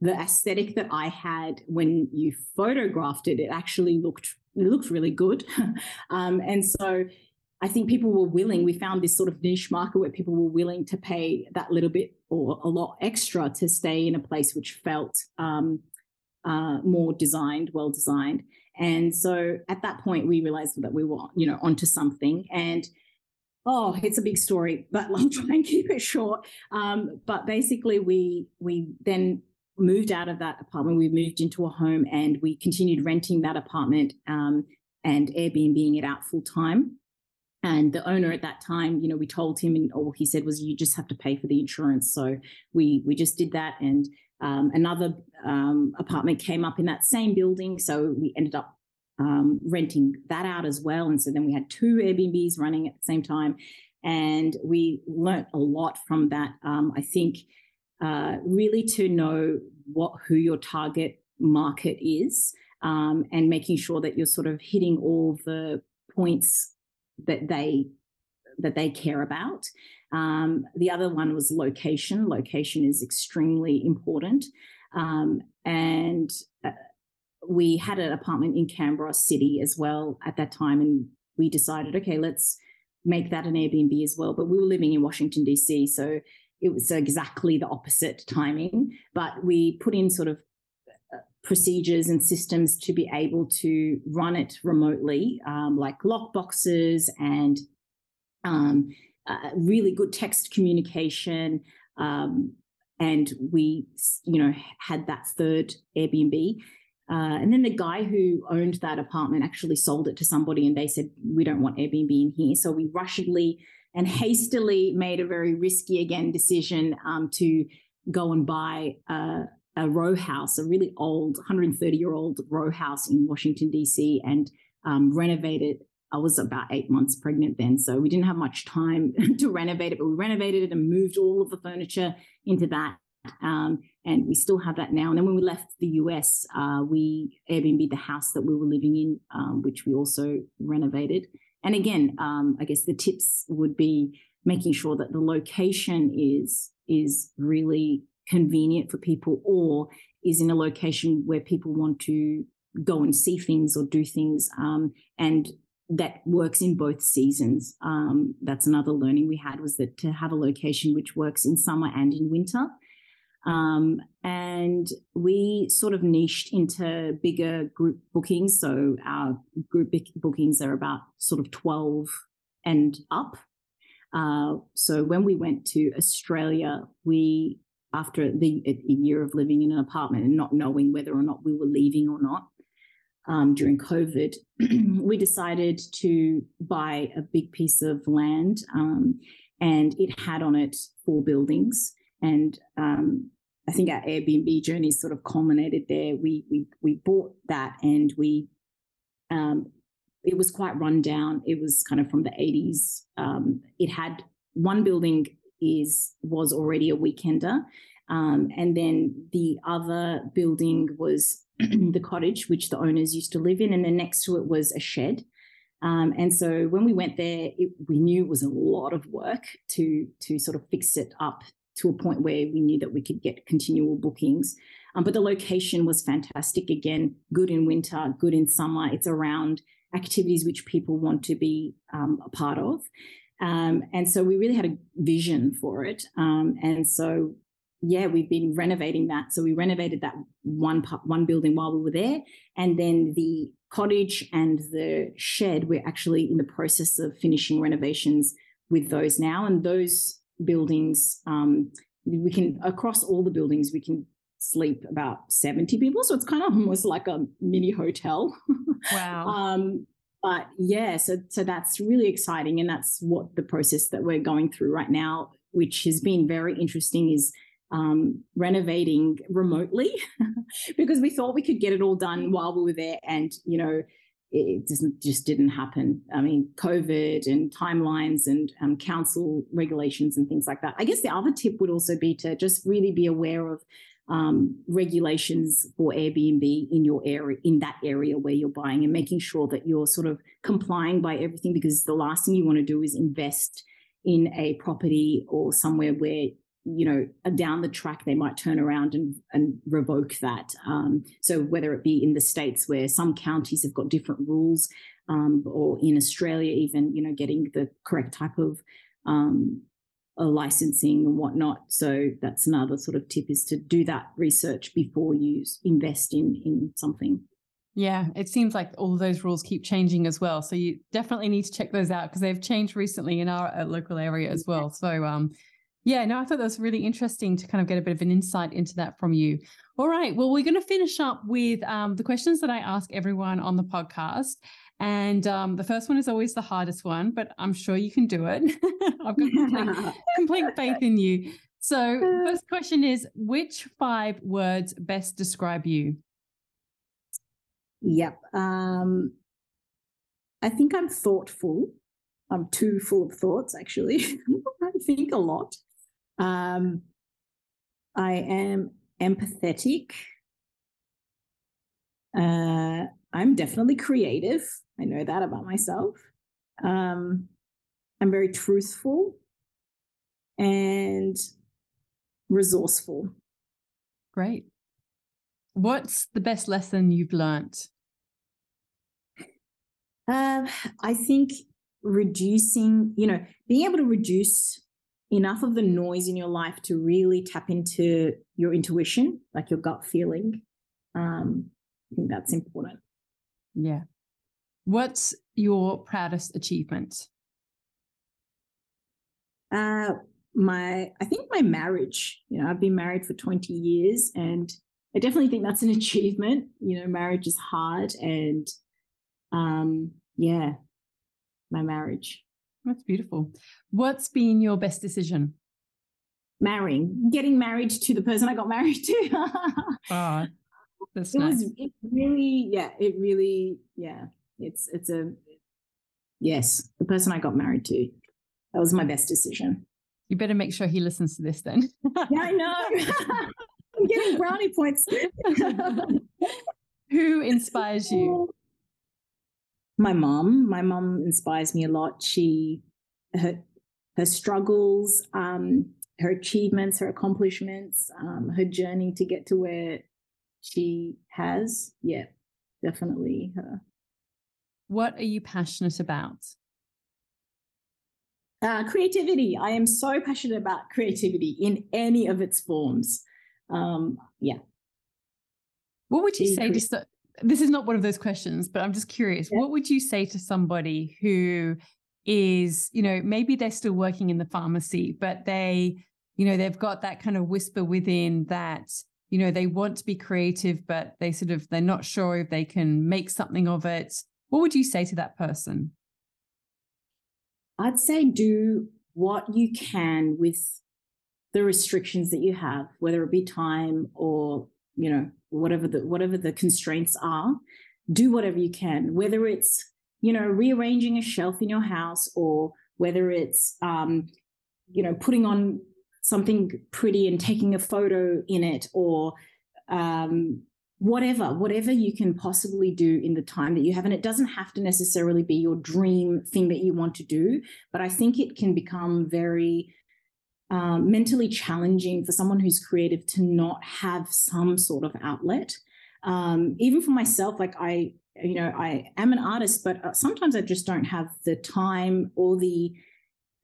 the aesthetic that I had when you photographed it, it actually looked it looked really good. um, and so I think people were willing. We found this sort of niche market where people were willing to pay that little bit or a lot extra to stay in a place which felt um, uh, more designed, well designed. And so at that point, we realized that we were, you know, onto something. And oh, it's a big story, but I'll try and keep it short. Um, but basically, we we then moved out of that apartment. We moved into a home, and we continued renting that apartment um, and Airbnbing it out full time. And the owner at that time, you know, we told him, and all he said was, "You just have to pay for the insurance." So we we just did that, and um, another um, apartment came up in that same building. So we ended up um, renting that out as well. And so then we had two Airbnbs running at the same time. And we learnt a lot from that. Um, I think uh, really to know what who your target market is um, and making sure that you're sort of hitting all the points that they that they care about. Um, the other one was location. Location is extremely important. Um, and uh, we had an apartment in Canberra City as well at that time. And we decided, okay, let's make that an Airbnb as well. But we were living in Washington, D.C. So it was exactly the opposite timing. But we put in sort of uh, procedures and systems to be able to run it remotely, um, like lock boxes and um, uh, really good text communication. Um, and we, you know, had that third Airbnb. Uh, and then the guy who owned that apartment actually sold it to somebody, and they said, "We don't want Airbnb in here." So we rushedly and hastily made a very risky again decision um, to go and buy a, a, row house, a really old, 130 year old row house in Washington D.C., and um, renovate it I was about eight months pregnant then, so we didn't have much time to renovate it, but we renovated it and moved all of the furniture into that. Um, and we still have that now. And then when we left the US, uh, we Airbnb the house that we were living in, um, which we also renovated. And again, um, I guess the tips would be making sure that the location is is really convenient for people, or is in a location where people want to go and see things or do things, um, and that works in both seasons. Um, that's another learning we had was that to have a location which works in summer and in winter. Um, and we sort of niched into bigger group bookings. So our group bookings are about sort of 12 and up. Uh, so when we went to Australia, we, after the a year of living in an apartment and not knowing whether or not we were leaving or not, um, during COVID, we decided to buy a big piece of land, um, and it had on it four buildings. And um, I think our Airbnb journey sort of culminated there. We we we bought that, and we um, it was quite run down. It was kind of from the 80s. Um, it had one building is was already a weekender. Um, and then the other building was the cottage, which the owners used to live in, and then next to it was a shed. Um, and so when we went there, it, we knew it was a lot of work to to sort of fix it up to a point where we knew that we could get continual bookings. Um, but the location was fantastic. Again, good in winter, good in summer. It's around activities which people want to be um, a part of. Um, and so we really had a vision for it. Um, and so yeah, we've been renovating that. So we renovated that one part, one building while we were there, and then the cottage and the shed. We're actually in the process of finishing renovations with those now, and those buildings, um, we can across all the buildings we can sleep about seventy people. So it's kind of almost like a mini hotel. Wow. um, but yeah, so so that's really exciting, and that's what the process that we're going through right now, which has been very interesting, is um, renovating remotely because we thought we could get it all done while we were there, and you know, it just didn't happen. I mean, COVID and timelines and um, council regulations and things like that. I guess the other tip would also be to just really be aware of um, regulations for Airbnb in your area, in that area where you're buying, and making sure that you're sort of complying by everything. Because the last thing you want to do is invest in a property or somewhere where you know, down the track, they might turn around and, and revoke that. Um, so whether it be in the states where some counties have got different rules, um, or in Australia, even you know, getting the correct type of um, licensing and whatnot. So that's another sort of tip is to do that research before you invest in in something. Yeah, it seems like all those rules keep changing as well. So you definitely need to check those out because they've changed recently in our uh, local area as well. So um, yeah, no, I thought that was really interesting to kind of get a bit of an insight into that from you. All right. Well, we're going to finish up with um, the questions that I ask everyone on the podcast. And um, the first one is always the hardest one, but I'm sure you can do it. I've got complete, complete faith in you. So, first question is which five words best describe you? Yep. Um, I think I'm thoughtful. I'm too full of thoughts, actually. I think a lot. Um, I am empathetic. Uh, I'm definitely creative. I know that about myself. Um, I'm very truthful and resourceful. Great. What's the best lesson you've learned? Uh, I think reducing, you know, being able to reduce enough of the noise in your life to really tap into your intuition, like your gut feeling. Um, I think that's important. Yeah. What's your proudest achievement? Uh, my, I think my marriage. You know, I've been married for 20 years and I definitely think that's an achievement. You know, marriage is hard and um, yeah, my marriage. That's beautiful. What's been your best decision? Marrying, getting married to the person I got married to. oh, that's it nice. was it really, yeah, it really, yeah, it's it's a yes, the person I got married to. That was my best decision. You better make sure he listens to this then. yeah, I know. I'm getting brownie points. Who inspires you? My mom. My mom inspires me a lot. She her her struggles, um, her achievements, her accomplishments, um, her journey to get to where she has. Yeah, definitely her. What are you passionate about? Uh, creativity. I am so passionate about creativity in any of its forms. Um, yeah. What would you say to this is not one of those questions, but I'm just curious. Yeah. What would you say to somebody who is, you know, maybe they're still working in the pharmacy, but they, you know, they've got that kind of whisper within that you know, they want to be creative, but they sort of, they're not sure if they can make something of it. What would you say to that person? I'd say do what you can with the restrictions that you have, whether it be time or, you know, whatever the whatever the constraints are, do whatever you can, whether it's, you know, rearranging a shelf in your house or whether it's um, you know, putting on something pretty and taking a photo in it or um, whatever, whatever you can possibly do in the time that you have. And it doesn't have to necessarily be your dream thing that you want to do, but I think it can become very um, mentally challenging for someone who's creative to not have some sort of outlet. Um, even for myself, like I, you know, I am an artist, but uh, sometimes I just don't have the time or the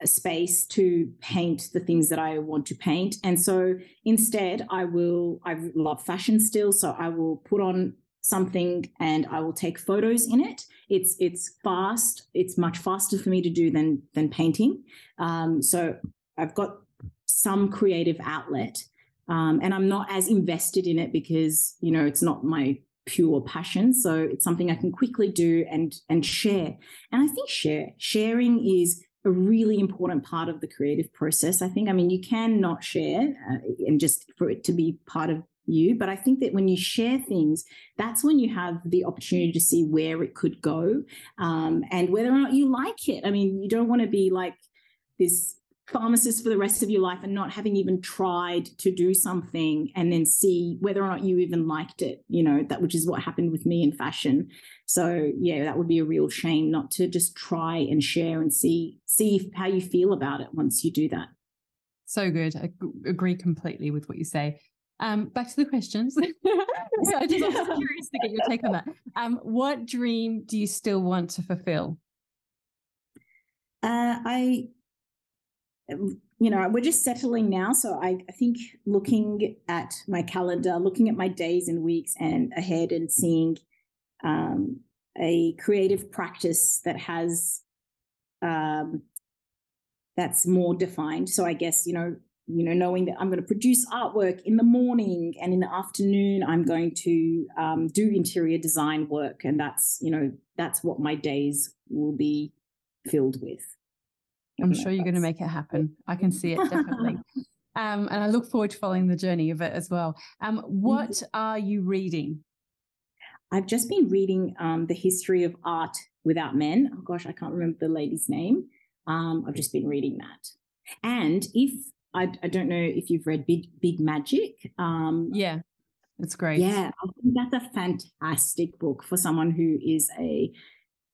space to paint the things that I want to paint. And so instead, I will, I love fashion still. So I will put on something and I will take photos in it. It's it's fast. It's much faster for me to do than than painting. Um, so I've got some creative outlet, um, and I'm not as invested in it because you know it's not my pure passion. So it's something I can quickly do and and share. And I think share sharing is a really important part of the creative process. I think, I mean, you can not share uh, and just for it to be part of you, but I think that when you share things, that's when you have the opportunity to see where it could go um, and whether or not you like it. I mean, you don't want to be like this pharmacist for the rest of your life and not having even tried to do something and then see whether or not you even liked it you know that which is what happened with me in fashion so yeah that would be a real shame not to just try and share and see see how you feel about it once you do that so good i agree completely with what you say um, back to the questions. so I just was curious to get your take on that. Um, what dream do you still want to fulfill? Uh, I you know, we're just settling now. So I, I, think looking at my calendar, looking at my days and weeks and ahead and seeing um, a creative practice that has um, that's more defined. So I guess, you know, you know, knowing that I'm going to produce artwork in the morning and in the afternoon, I'm going to um, do interior design work. And that's, you know, that's what my days will be filled with. I'm sure you're going to make it happen. I can see it definitely. um, and I look forward to following the journey of it as well. Um, what are you reading? I've just been reading um, the history of art without men. Oh gosh, I can't remember the lady's name. Um, I've just been reading that. And if I, I don't know if you've read Big Big Magic. Um, yeah, it's great. Yeah, I think that's a fantastic book for someone who is a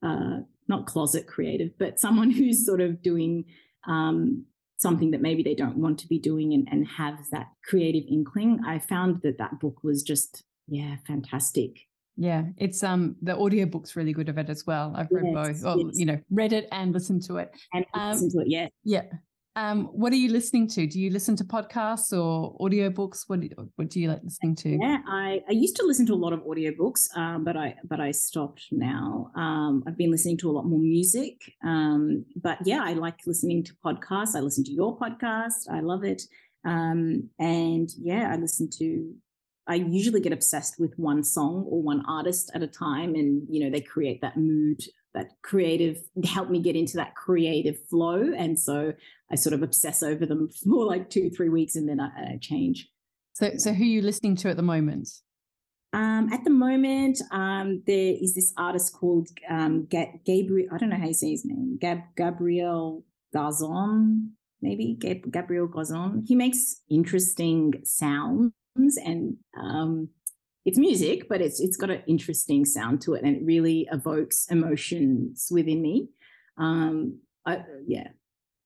uh, not closet creative, but someone who's sort of doing um, something that maybe they don't want to be doing and, and have that creative inkling. I found that that book was just, yeah, fantastic. Yeah, it's um the audiobook's really good of it as well. I've read yes, both. Well, yes. you know, read it and listened to it. And um, listen to it, yeah. Yeah. Um, what are you listening to? Do you listen to podcasts or audiobooks? What do, what do you like listening to? Yeah, I, I used to listen to a lot of audiobooks, um, but I but I stopped now. Um, I've been listening to a lot more music. Um, but yeah, I like listening to podcasts. I listen to your podcast. I love it. Um, and yeah, I listen to I usually get obsessed with one song or one artist at a time, and you know they create that mood that creative help me get into that creative flow and so i sort of obsess over them for like two three weeks and then i, I change so so who are you listening to at the moment um, at the moment, um, there is this artist called um, Ga- Gabriel. I don't know how you say his name. Gab- Gabriel Gazon, maybe Gab- Gabriel Gazon. He makes interesting sounds and um, it's music, but it's it's got an interesting sound to it, and it really evokes emotions within me. Um, I, yeah,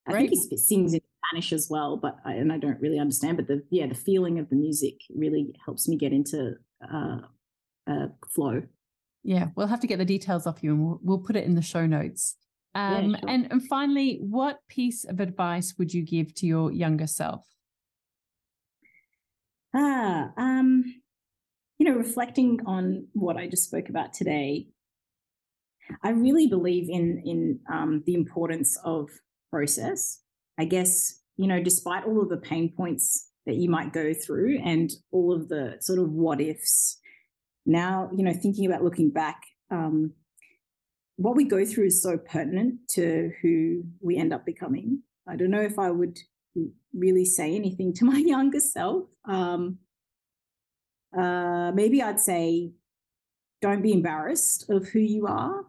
I think he sings in Spanish as well, but I, and I don't really understand. But the yeah, the feeling of the music really helps me get into uh, uh, flow. Yeah, we'll have to get the details off you, and we'll, we'll put it in the show notes. Um, yeah, sure. and, and finally, what piece of advice would you give to your younger self? Ah, um, you know, reflecting on what I just spoke about today, I really believe in in um, the importance of process. I guess you know, despite all of the pain points that you might go through and all of the sort of what ifs. Now, you know, thinking about looking back, um, what we go through is so pertinent to who we end up becoming. I don't know if I would really say anything to my younger self. Um, uh, maybe I'd say, don't be embarrassed of who you are.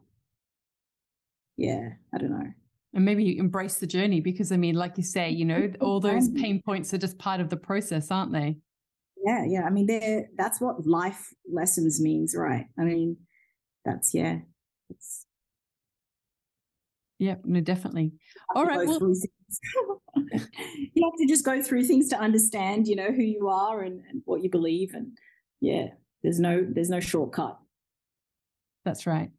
Yeah, I don't know. And maybe you embrace the journey because i mean like you say you know all those pain points are just part of the process aren't they? Yeah yeah i mean they're that's what life lessons means right? I mean that's yeah it's yeah no definitely. All right well, you have to just go through things to understand you know who you are and, and what you believe and yeah there's no there's no shortcut that's right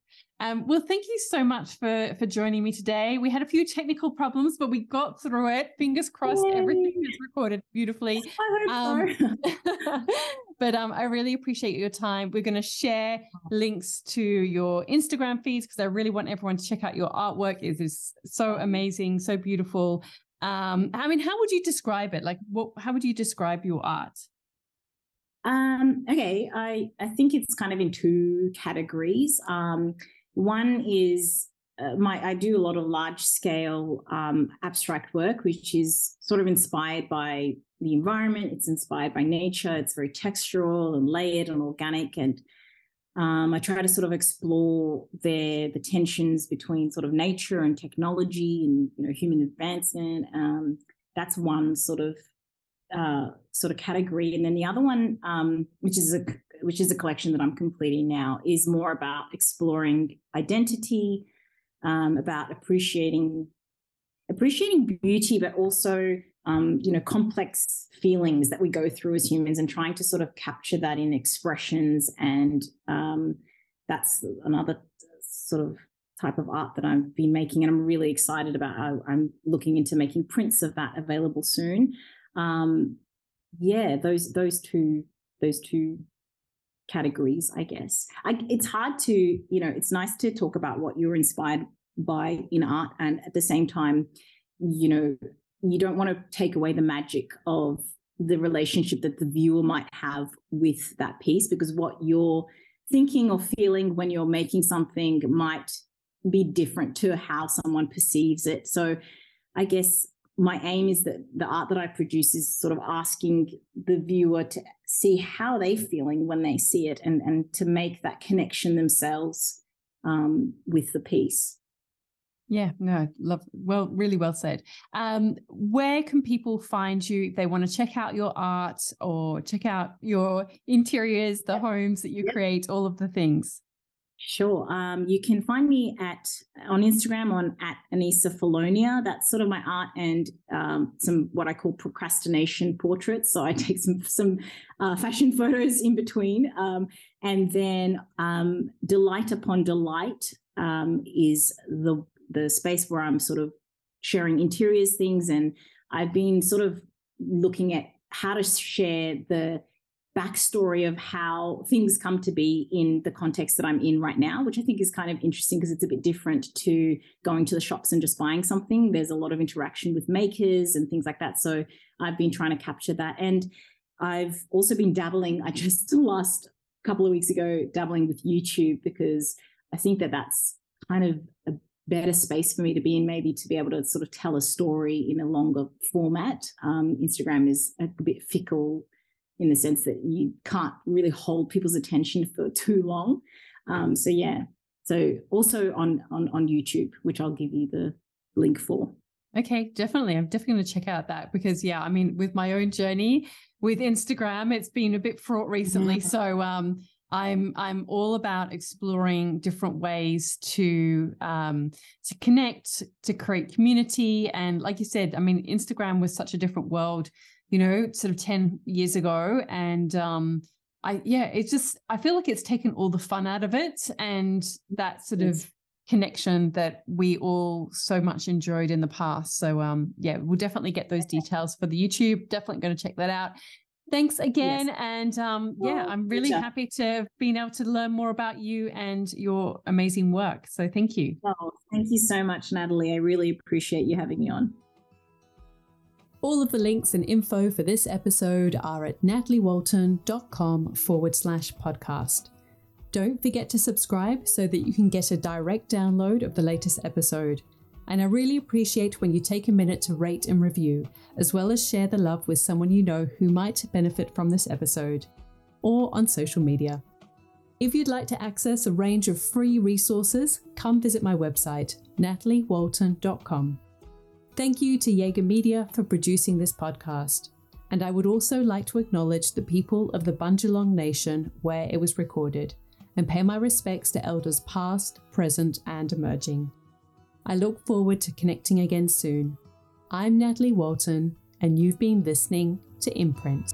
um, well, thank you so much for for joining me today. We had a few technical problems, but we got through it. Fingers crossed, Yay. everything is recorded beautifully. I hope um, so. but um, I really appreciate your time. We're going to share links to your Instagram feeds because I really want everyone to check out your artwork. It is so amazing, so beautiful. Um, I mean, how would you describe it? Like, what? How would you describe your art? Um, okay, I I think it's kind of in two categories. Um, one is uh, my I do a lot of large scale um, abstract work, which is sort of inspired by the environment. It's inspired by nature. It's very textural and layered and organic, and um, I try to sort of explore the the tensions between sort of nature and technology and you know human advancement. Um, that's one sort of uh, sort of category, and then the other one, um, which is a which is a collection that I'm completing now, is more about exploring identity, um, about appreciating appreciating beauty, but also um, you know complex feelings that we go through as humans, and trying to sort of capture that in expressions. And um, that's another sort of type of art that I've been making, and I'm really excited about. I, I'm looking into making prints of that available soon. Um, yeah, those those two those two categories, I guess. I, it's hard to, you know, it's nice to talk about what you're inspired by in art. And at the same time, you know, you don't want to take away the magic of the relationship that the viewer might have with that piece because what you're thinking or feeling when you're making something might be different to how someone perceives it. So I guess my aim is that the art that I produce is sort of asking the viewer to see how they're feeling when they see it and, and to make that connection themselves um, with the piece. Yeah, no, love. Well, really well said. Um, where can people find you if they want to check out your art or check out your interiors, the yep. homes that you yep. create, all of the things? Sure. Um, you can find me at on Instagram on at Anisa Falonia. That's sort of my art and um, some what I call procrastination portraits. So I take some some uh, fashion photos in between, um, and then um, Delight Upon Delight um, is the the space where I'm sort of sharing interiors things, and I've been sort of looking at how to share the backstory of how things come to be in the context that I'm in right now, which I think is kind of interesting because it's a bit different to going to the shops and just buying something. There's a lot of interaction with makers and things like that. So I've been trying to capture that. And I've also been dabbling, I just last couple of weeks ago, dabbling with YouTube because I think that that's kind of a better space for me to be in, maybe to be able to sort of tell a story in a longer format. Um, Instagram is a bit fickle in the sense that you can't really hold people's attention for too long. Um, so yeah, so also on on on YouTube, which I'll give you the link for. Okay, definitely. I'm definitely going to check out that because yeah, I mean, with my own journey with Instagram, it's been a bit fraught recently. Yeah. So um, I'm I'm all about exploring different ways to um, to connect, to create community, and like you said, I mean, Instagram was such a different world you know, sort of 10 years ago. And um, I, yeah, it's just, I feel like it's taken all the fun out of it and that sort yes. of connection that we all so much enjoyed in the past. So, um, yeah, we'll definitely get those details for the YouTube. Definitely going to check that out. Thanks again. Yes. And um, yeah, I'm really happy to have been able to learn more about you and your amazing work. So thank you. Oh, thank you so much, Natalie. I really appreciate you having me on. All of the links and info for this episode are at nataliewalton.com forward slash podcast. Don't forget to subscribe so that you can get a direct download of the latest episode. And I really appreciate when you take a minute to rate and review, as well as share the love with someone you know who might benefit from this episode, or on social media. If you'd like to access a range of free resources, come visit my website, nataliewalton.com. Thank you to Jaeger Media for producing this podcast. And I would also like to acknowledge the people of the Bundjalung Nation where it was recorded and pay my respects to elders past, present, and emerging. I look forward to connecting again soon. I'm Natalie Walton, and you've been listening to Imprint.